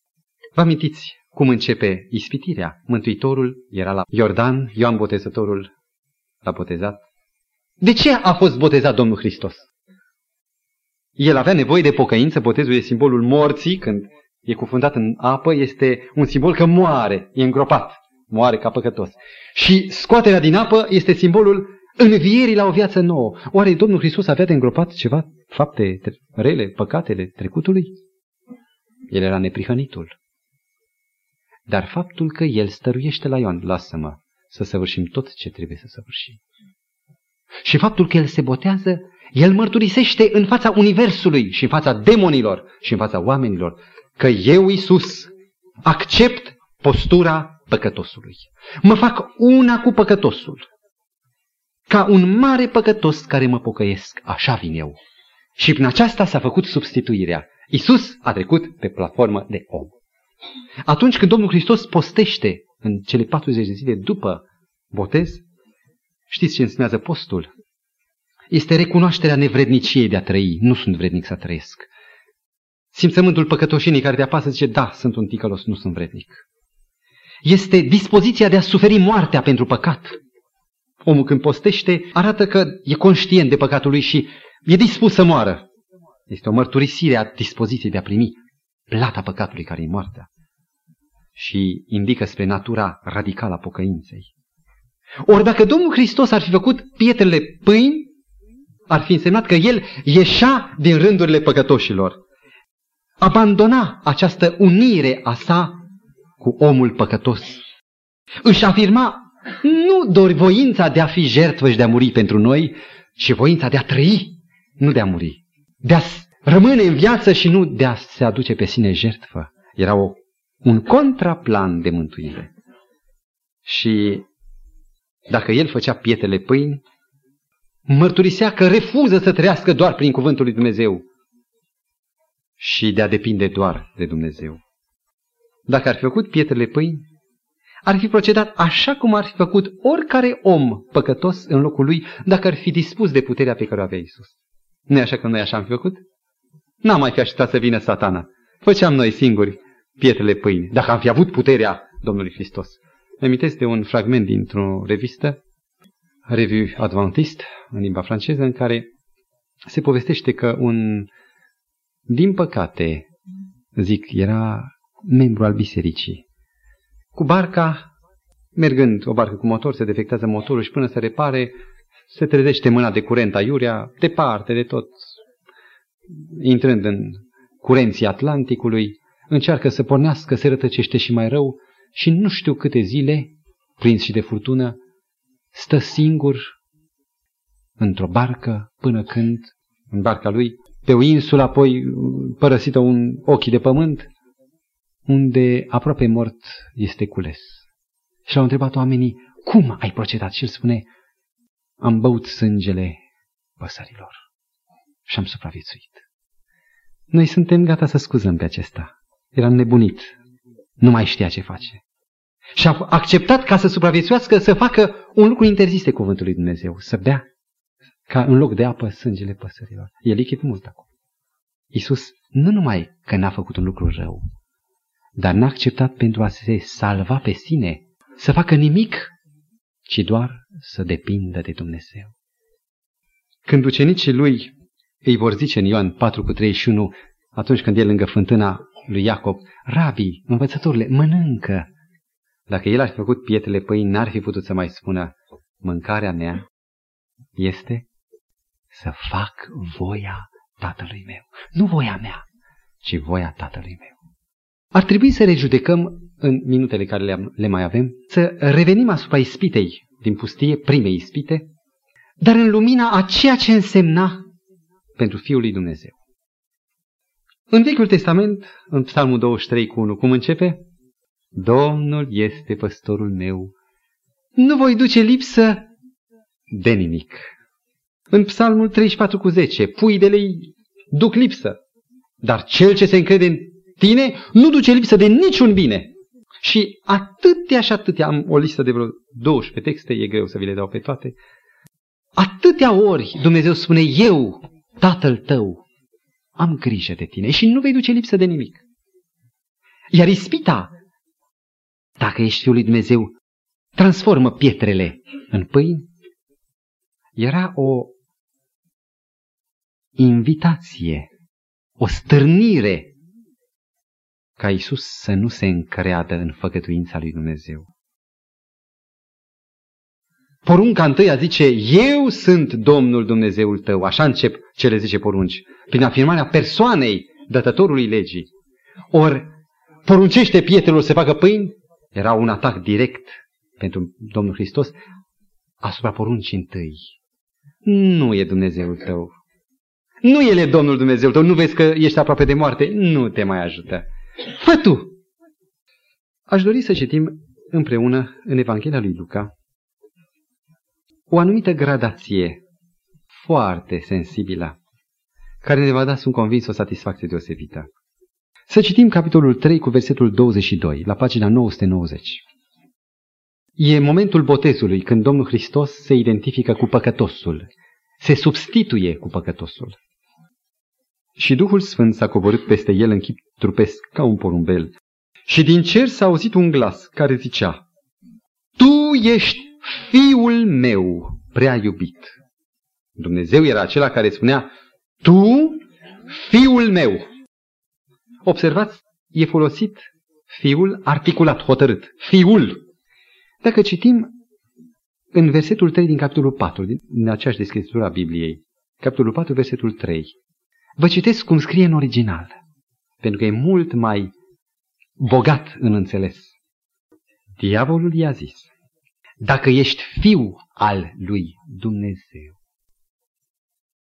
S1: Vă amintiți cum începe ispitirea? Mântuitorul era la Iordan, Ioan Botezătorul l-a botezat. De ce a fost botezat Domnul Hristos? El avea nevoie de pocăință, botezul e simbolul morții, când e cufundat în apă, este un simbol că moare, e îngropat, moare ca păcătos. Și scoaterea din apă este simbolul învierii la o viață nouă. Oare Domnul Hristos avea de îngropat ceva fapte rele, păcatele trecutului? El era neprihănitul. Dar faptul că el stăruiește la Ioan, lasă-mă să săvârșim tot ce trebuie să săvârșim. Și faptul că el se botează, el mărturisește în fața universului și în fața demonilor și în fața oamenilor că eu, Isus, accept postura păcătosului. Mă fac una cu păcătosul. Ca un mare păcătos care mă pocăiesc, așa vin eu. Și prin aceasta s-a făcut substituirea. Isus a trecut pe platformă de om. Atunci când Domnul Hristos postește în cele 40 de zile după botez, știți ce înseamnă postul? Este recunoașterea nevredniciei de a trăi. Nu sunt vrednic să trăiesc. Simțământul păcătoșenii care te apasă zice, da, sunt un ticălos, nu sunt vrednic. Este dispoziția de a suferi moartea pentru păcat. Omul când postește arată că e conștient de păcatul lui și e dispus să moară. Este o mărturisire a dispoziției de a primi plata păcatului care e moartea. și indică spre natura radicală a pocăinței. Ori dacă Domnul Hristos ar fi făcut pietrele pâini, ar fi însemnat că El ieșea din rândurile păcătoșilor. Abandona această unire a sa cu omul păcătos. Își afirma nu doar voința de a fi jertvă și de a muri pentru noi, ci voința de a trăi, nu de a muri. De a rămâne în viață și nu de a se aduce pe sine jertvă. Era o, un contraplan de mântuire. Și dacă el făcea pietele pâini, mărturisea că refuză să trăiască doar prin cuvântul lui Dumnezeu și de a depinde doar de Dumnezeu. Dacă ar fi făcut pietrele pâini, ar fi procedat așa cum ar fi făcut oricare om păcătos în locul lui dacă ar fi dispus de puterea pe care o avea Isus. Nu e așa că noi așa am fi făcut? N-am mai fi așteptat să vină satana. Făceam noi singuri pietrele pâini, dacă am fi avut puterea Domnului Hristos. Îmi amintesc de un fragment dintr-o revistă, Revue Adventist, în limba franceză, în care se povestește că un, din păcate, zic, era membru al bisericii. Cu barca, mergând o barcă cu motor, se defectează motorul și până se repare, se trezește mâna de curent aiurea, departe de tot, intrând în curenții Atlanticului, încearcă să pornească, se rătăcește și mai rău și nu știu câte zile, prins și de furtună, stă singur într-o barcă până când, în barca lui, pe o insulă apoi părăsită un ochii de pământ, unde aproape mort este cules. Și l-au întrebat oamenii, cum ai procedat? Și el spune, am băut sângele păsărilor și am supraviețuit. Noi suntem gata să scuzăm pe acesta. Era nebunit. Nu mai știa ce face. Și a acceptat ca să supraviețuiască să facă un lucru interzis de cuvântul lui Dumnezeu. Să bea ca în loc de apă sângele păsărilor. E lichid mult acum. Iisus nu numai că n-a făcut un lucru rău, dar n-a acceptat pentru a se salva pe sine, să facă nimic, ci doar să depindă de Dumnezeu. Când ucenicii lui îi vor zice în Ioan 4 cu 31, atunci când e lângă fântâna lui Iacob, Rabi, învățătorile, mănâncă. Dacă el ar fi făcut pietele pâini, n-ar fi putut să mai spună, mâncarea mea este să fac voia tatălui meu. Nu voia mea, ci voia tatălui meu. Ar trebui să rejudecăm în minutele care le, le mai avem, să revenim asupra ispitei din pustie, primei ispite, dar în lumina a ceea ce însemna pentru Fiul lui Dumnezeu. În Vechiul Testament, în Psalmul 23 cu 1, cum începe? Domnul este păstorul meu. Nu voi duce lipsă de nimic. În Psalmul 34 cu 10, puidele duc lipsă, dar cel ce se încrede în tine nu duce lipsă de niciun bine. Și atâtea și atâtea, am o listă de vreo 12 texte, e greu să vi le dau pe toate, atâtea ori Dumnezeu spune, eu, tatăl tău, am grijă de tine și nu vei duce lipsă de nimic. Iar ispita, dacă ești Fiul lui Dumnezeu, transformă pietrele în pâini, era o invitație, o stârnire ca Isus să nu se încreadă în făgăduința lui Dumnezeu. Porunca întâia zice, eu sunt Domnul Dumnezeul tău. Așa încep cele zice porunci. Prin afirmarea persoanei dătătorului legii. Ori poruncește pietrelor să facă pâini, era un atac direct pentru Domnul Hristos asupra poruncii întâi. Nu e Dumnezeul tău. Nu El e Domnul Dumnezeul tău. Nu vezi că ești aproape de moarte? Nu te mai ajută. Fă tu! Aș dori să citim împreună în Evanghelia lui Luca o anumită gradație foarte sensibilă, care ne va da, sunt convins, o satisfacție deosebită. Să citim capitolul 3 cu versetul 22, la pagina 990. E momentul botezului când Domnul Hristos se identifică cu păcătosul, se substituie cu păcătosul. Și Duhul Sfânt s-a coborât peste el în chip trupesc ca un porumbel. Și din cer s-a auzit un glas care zicea, Tu ești fiul meu prea iubit. Dumnezeu era acela care spunea, Tu, fiul meu. Observați, e folosit Fiul articulat, hotărât. Fiul. Dacă citim în versetul 3 din capitolul 4, din aceeași descriptură a Bibliei, capitolul 4, versetul 3, vă citesc cum scrie în original, pentru că e mult mai bogat în înțeles. Diavolul i-a zis, dacă ești fiu al lui Dumnezeu.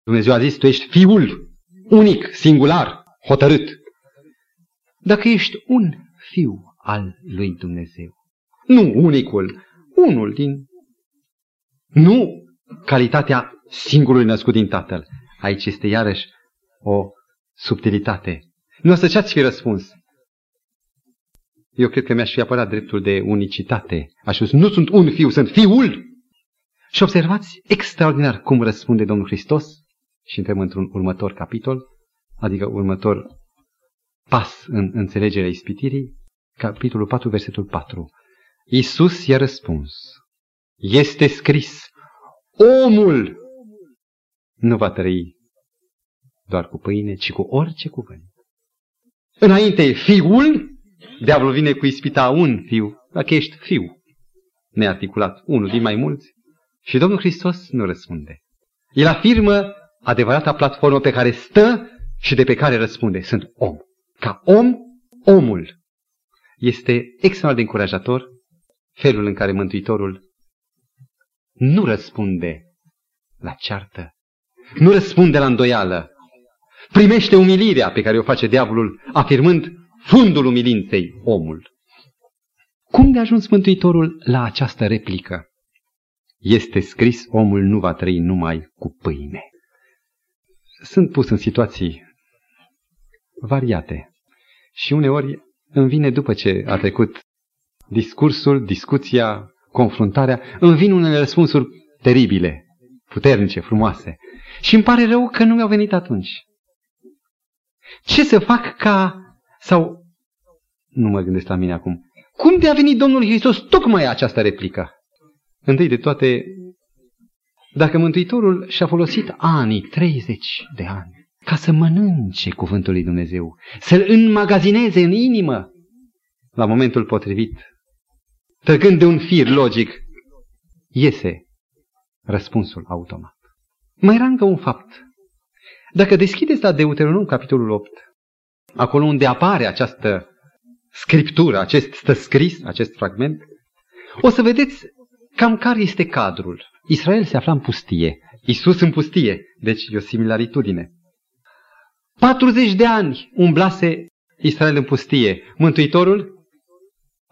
S1: Dumnezeu a zis, tu ești fiul, unic, singular, hotărât. Dacă ești un fiu al lui Dumnezeu, nu unicul, unul din... Nu calitatea singurului născut din Tatăl. Aici este iarăși o subtilitate. Nu o să ce-ați fi răspuns? Eu cred că mi-aș fi apărat dreptul de unicitate. Aș spus, nu sunt un fiu, sunt fiul! Și observați extraordinar cum răspunde Domnul Hristos și intrăm într-un următor capitol, adică următor pas în înțelegerea ispitirii, capitolul 4, versetul 4. Iisus i-a răspuns, este scris, omul nu va trăi doar cu pâine, ci cu orice cuvânt. Înainte e fiul, diavolul vine cu ispita un fiu, dacă ești fiu, nearticulat, unul din mai mulți, și Domnul Hristos nu răspunde. El afirmă adevărata platformă pe care stă și de pe care răspunde. Sunt om. Ca om, omul. Este extraordinar de încurajator felul în care Mântuitorul nu răspunde la ceartă, nu răspunde la îndoială, primește umilirea pe care o face diavolul, afirmând fundul umilinței omul. Cum de a ajuns Mântuitorul la această replică? Este scris, omul nu va trăi numai cu pâine. Sunt pus în situații variate și uneori îmi vine după ce a trecut discursul, discuția, confruntarea, îmi vin unele răspunsuri teribile, puternice, frumoase. Și îmi pare rău că nu mi-au venit atunci. Ce să fac ca... Sau... Nu mă gândesc la mine acum. Cum de a venit Domnul Hristos tocmai această replică? Întâi de toate, dacă Mântuitorul și-a folosit anii, 30 de ani, ca să mănânce cuvântul lui Dumnezeu, să-l înmagazineze în inimă, la momentul potrivit, trăgând de un fir logic, iese răspunsul automat. Mai era încă un fapt. Dacă deschideți la Deuteronom, capitolul 8, acolo unde apare această scriptură, acest stă scris, acest fragment, o să vedeți cam care este cadrul. Israel se afla în pustie, Isus în pustie, deci e o similaritudine. 40 de ani umblase Israel în pustie. Mântuitorul?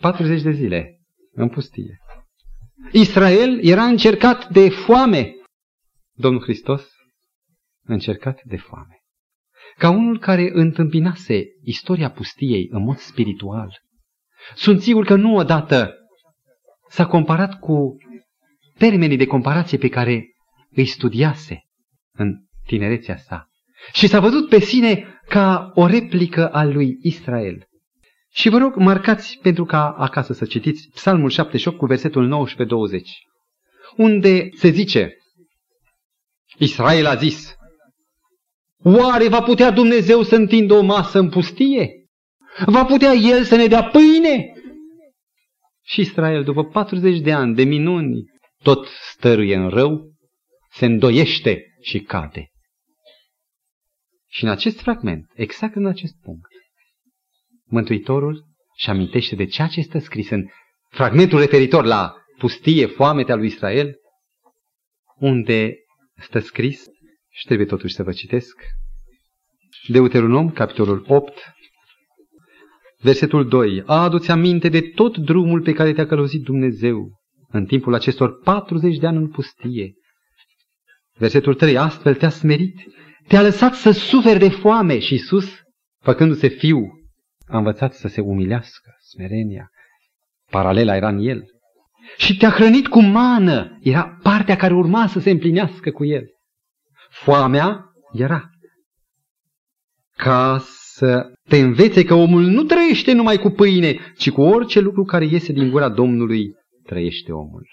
S1: 40 de zile în pustie. Israel era încercat de foame. Domnul Hristos încercat de foame. Ca unul care întâmpinase istoria pustiei în mod spiritual. Sunt sigur că nu odată s-a comparat cu termenii de comparație pe care îi studiase în tinerețea sa. Și s-a văzut pe sine ca o replică a lui Israel. Și vă rog, marcați pentru ca acasă să citiți Psalmul 78 cu versetul 19-20, unde se zice, Israel a zis, Oare va putea Dumnezeu să întindă o masă în pustie? Va putea El să ne dea pâine? Și Israel, după 40 de ani de minuni, tot stăruie în rău, se îndoiește și cade. Și în acest fragment, exact în acest punct, Mântuitorul și amintește de ceea ce este scris în fragmentul referitor la pustie, foametea lui Israel, unde stă scris, și trebuie totuși să vă citesc, Deuteronom, capitolul 8, versetul 2. A adu-ți aminte de tot drumul pe care te-a călăuzit Dumnezeu în timpul acestor 40 de ani în pustie. Versetul 3. Astfel te-a smerit, te-a lăsat să suferi de foame și Iisus, făcându-se fiu, a învățat să se umilească, smerenia. Paralela era în el. Și te-a hrănit cu mană, era partea care urma să se împlinească cu el. Foamea era ca să te învețe că omul nu trăiește numai cu pâine, ci cu orice lucru care iese din gura Domnului trăiește omul.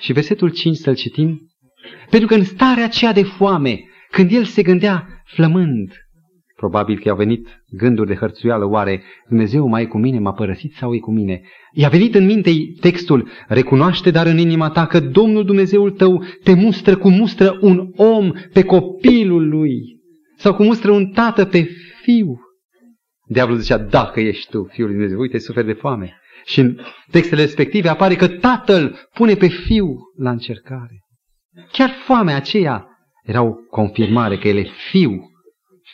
S1: Și versetul 5 să-l citim. Pentru că în starea aceea de foame, când el se gândea flămând, Probabil că i-au venit gânduri de hărțuială, oare Dumnezeu mai e cu mine, m-a părăsit sau e cu mine? I-a venit în minte textul, recunoaște dar în inima ta că Domnul Dumnezeul tău te mustră cu mustră un om pe copilul lui sau cu mustră un tată pe fiu. Diavolul zicea, dacă ești tu, fiul lui Dumnezeu, uite, suferi de foame. Și în textele respective apare că tatăl pune pe fiu la încercare. Chiar foamea aceea era o confirmare că el e fiu,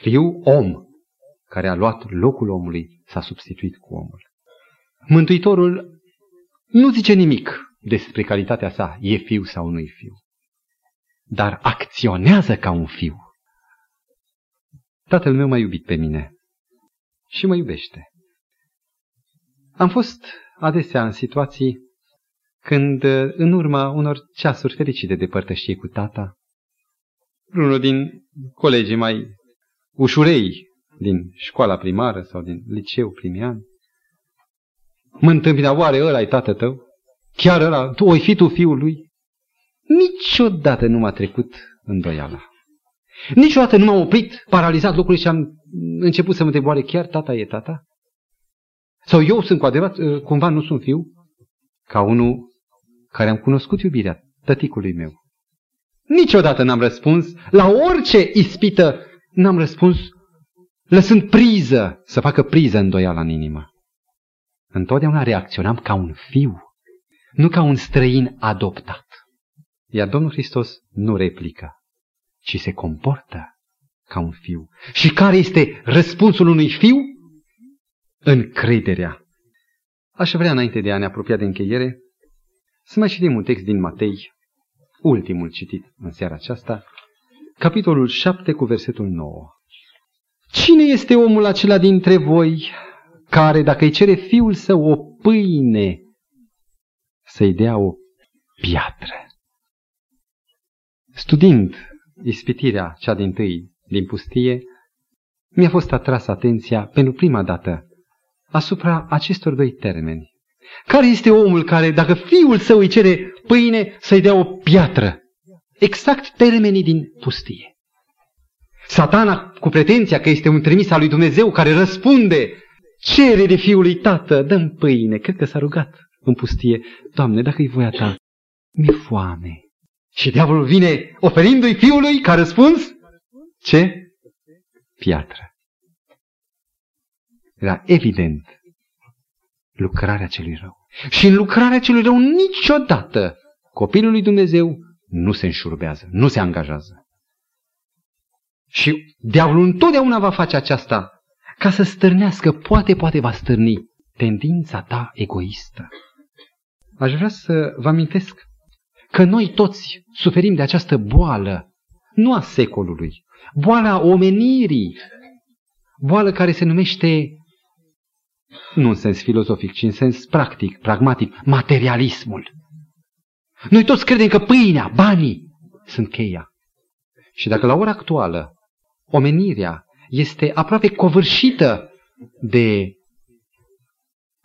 S1: fiu om, care a luat locul omului, s-a substituit cu omul. Mântuitorul nu zice nimic despre calitatea sa, e fiu sau nu e fiu, dar acționează ca un fiu. Tatăl meu m-a iubit pe mine și mă iubește. Am fost adesea în situații când, în urma unor ceasuri fericite de părtășie cu tata, unul din colegii mai ușurei din școala primară sau din liceu primian, mă întâmpina, oare ăla e tată tău? Chiar ăla, tu oi fi tu fiul lui? Niciodată nu m-a trecut îndoiala. Niciodată nu m-am oprit, paralizat locului și am început să mă întreb, oare chiar tata e tata? Sau eu sunt cu adevărat, ă, cumva nu sunt fiu? Ca unul care am cunoscut iubirea tăticului meu. Niciodată n-am răspuns, la orice ispită n-am răspuns, lăsând priză, să facă priză îndoiala în inimă. Întotdeauna reacționam ca un fiu, nu ca un străin adoptat. Iar Domnul Hristos nu replică, ci se comportă ca un fiu. Și care este răspunsul unui fiu? Încrederea. Aș vrea, înainte de a ne apropia de încheiere, să mai citim un text din Matei, ultimul citit în seara aceasta, capitolul 7 cu versetul 9. Cine este omul acela dintre voi care, dacă îi cere fiul său o pâine, să-i dea o piatră? Studiind ispitirea cea din tâi din pustie, mi-a fost atras atenția pentru prima dată asupra acestor doi termeni. Care este omul care, dacă fiul său îi cere pâine, să-i dea o piatră? Exact termenii din pustie. Satana, cu pretenția că este un trimis al lui Dumnezeu care răspunde cererii fiului tată, dăm pâine. Cred că s-a rugat în pustie, Doamne, dacă e voia ta, mi-e foame. Și diavolul vine oferindu-i fiului ca răspuns? Ce? Piatră. Era evident lucrarea celui rău. Și în lucrarea celui rău niciodată copilul lui Dumnezeu nu se înșurbează, nu se angajează. Și diavolul întotdeauna va face aceasta ca să stârnească, poate, poate va stârni tendința ta egoistă. Aș vrea să vă amintesc că noi toți suferim de această boală, nu a secolului, boala omenirii, boală care se numește, nu în sens filozofic, ci în sens practic, pragmatic, materialismul. Noi toți credem că pâinea, banii sunt cheia. Și dacă la ora actuală omenirea este aproape covârșită de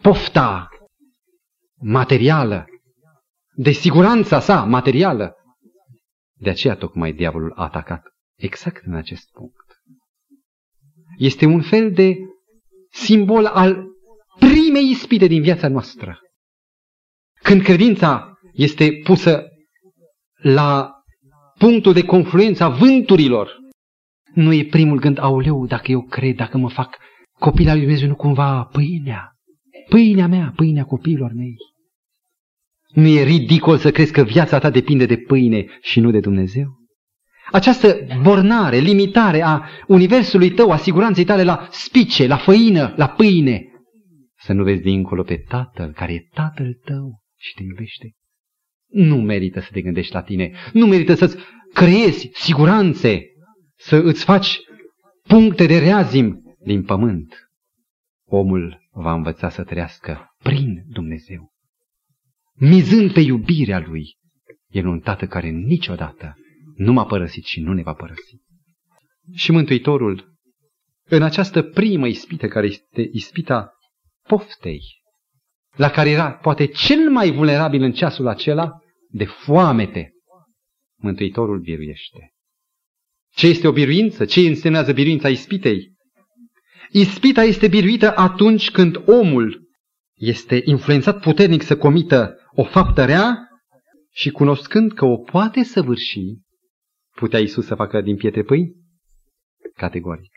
S1: pofta materială, de siguranța sa materială, de aceea tocmai diavolul a atacat exact în acest punct. Este un fel de simbol al primei ispite din viața noastră. Când credința este pusă la punctul de confluență a vânturilor, nu e primul gând, auleu, dacă eu cred, dacă mă fac copil al lui Dumnezeu, nu cumva pâinea, pâinea mea, pâinea copiilor mei. Nu e ridicol să crezi că viața ta depinde de pâine și nu de Dumnezeu? Această bornare, limitare a universului tău, a siguranței tale la spice, la făină, la pâine, să nu vezi dincolo pe Tatăl care e Tatăl tău și te iubește. Nu merită să te gândești la tine, nu merită să-ți creezi siguranțe, să îți faci puncte de reazim din pământ. Omul va învăța să trăiască prin Dumnezeu, mizând pe iubirea Lui. El un tată care niciodată nu m-a părăsit și nu ne va părăsi. Și Mântuitorul, în această primă ispită, care este ispita poftei, la care era poate cel mai vulnerabil în ceasul acela de foamete, Mântuitorul biruiește. Ce este o biruință? Ce însemnează biruința ispitei? Ispita este biruită atunci când omul este influențat puternic să comită o faptă rea și cunoscând că o poate săvârși, putea Isus să facă din pietre pâini? Categoric.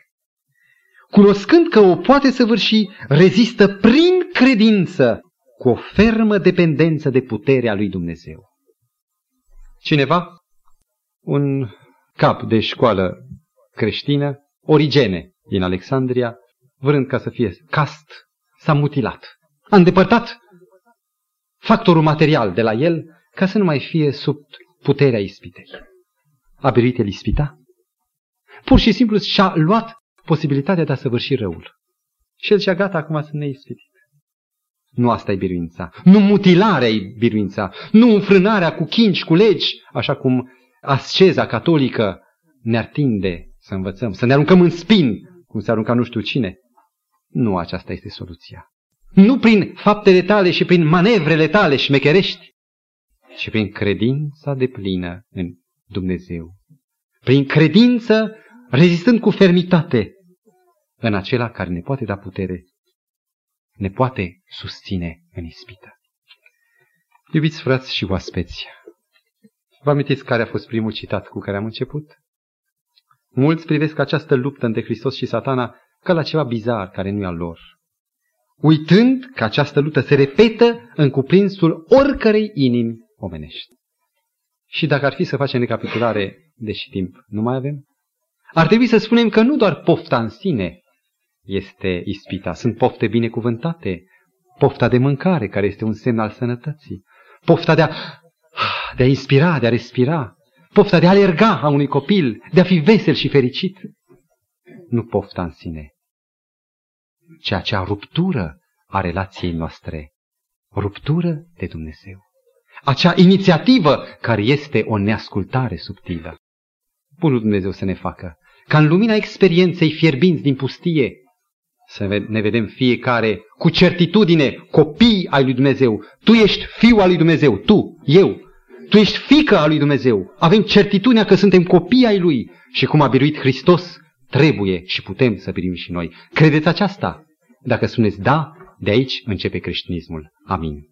S1: Cunoscând că o poate săvârși, rezistă prin credință cu o fermă dependență de puterea lui Dumnezeu. Cineva, un cap de școală creștină, Origene din Alexandria, vrând ca să fie cast, s-a mutilat. A îndepărtat factorul material de la el ca să nu mai fie sub puterea ispitei. A biruit el ispita? Pur și simplu și-a luat posibilitatea de a săvârși răul. Și el și-a gata acum să ne ispitit. Nu asta e biruința. Nu mutilarea e biruința. Nu înfrânarea cu chinci, cu legi, așa cum asceza catolică ne-ar tinde să învățăm, să ne aruncăm în spin, cum se arunca nu știu cine. Nu aceasta este soluția. Nu prin faptele tale și prin manevrele tale șmecherești, ci prin credința de plină în Dumnezeu. Prin credință, rezistând cu fermitate în acela care ne poate da putere, ne poate susține în ispită. Iubiți frați și oaspeți, vă amintiți care a fost primul citat cu care am început? Mulți privesc această luptă între Hristos și satana ca la ceva bizar care nu e al lor. Uitând că această luptă se repetă în cuprinsul oricărei inimi omenești. Și dacă ar fi să facem recapitulare, deși timp nu mai avem, ar trebui să spunem că nu doar pofta în sine este ispita, sunt pofte binecuvântate, pofta de mâncare, care este un semn al sănătății, pofta de a, de a inspira, de a respira, pofta de a alerga a unui copil, de a fi vesel și fericit. Nu pofta în sine, ci acea ruptură a relației noastre, ruptură de Dumnezeu. Acea inițiativă care este o neascultare subtilă. Bunul Dumnezeu să ne facă ca în lumina experienței fierbinți din pustie să ne vedem fiecare cu certitudine copii ai lui Dumnezeu. Tu ești fiul al lui Dumnezeu, tu, eu, tu ești fică a lui Dumnezeu. Avem certitudinea că suntem copii ai lui și cum a biruit Hristos, trebuie și putem să biruim și noi. Credeți aceasta? Dacă spuneți da, de aici începe creștinismul. Amin.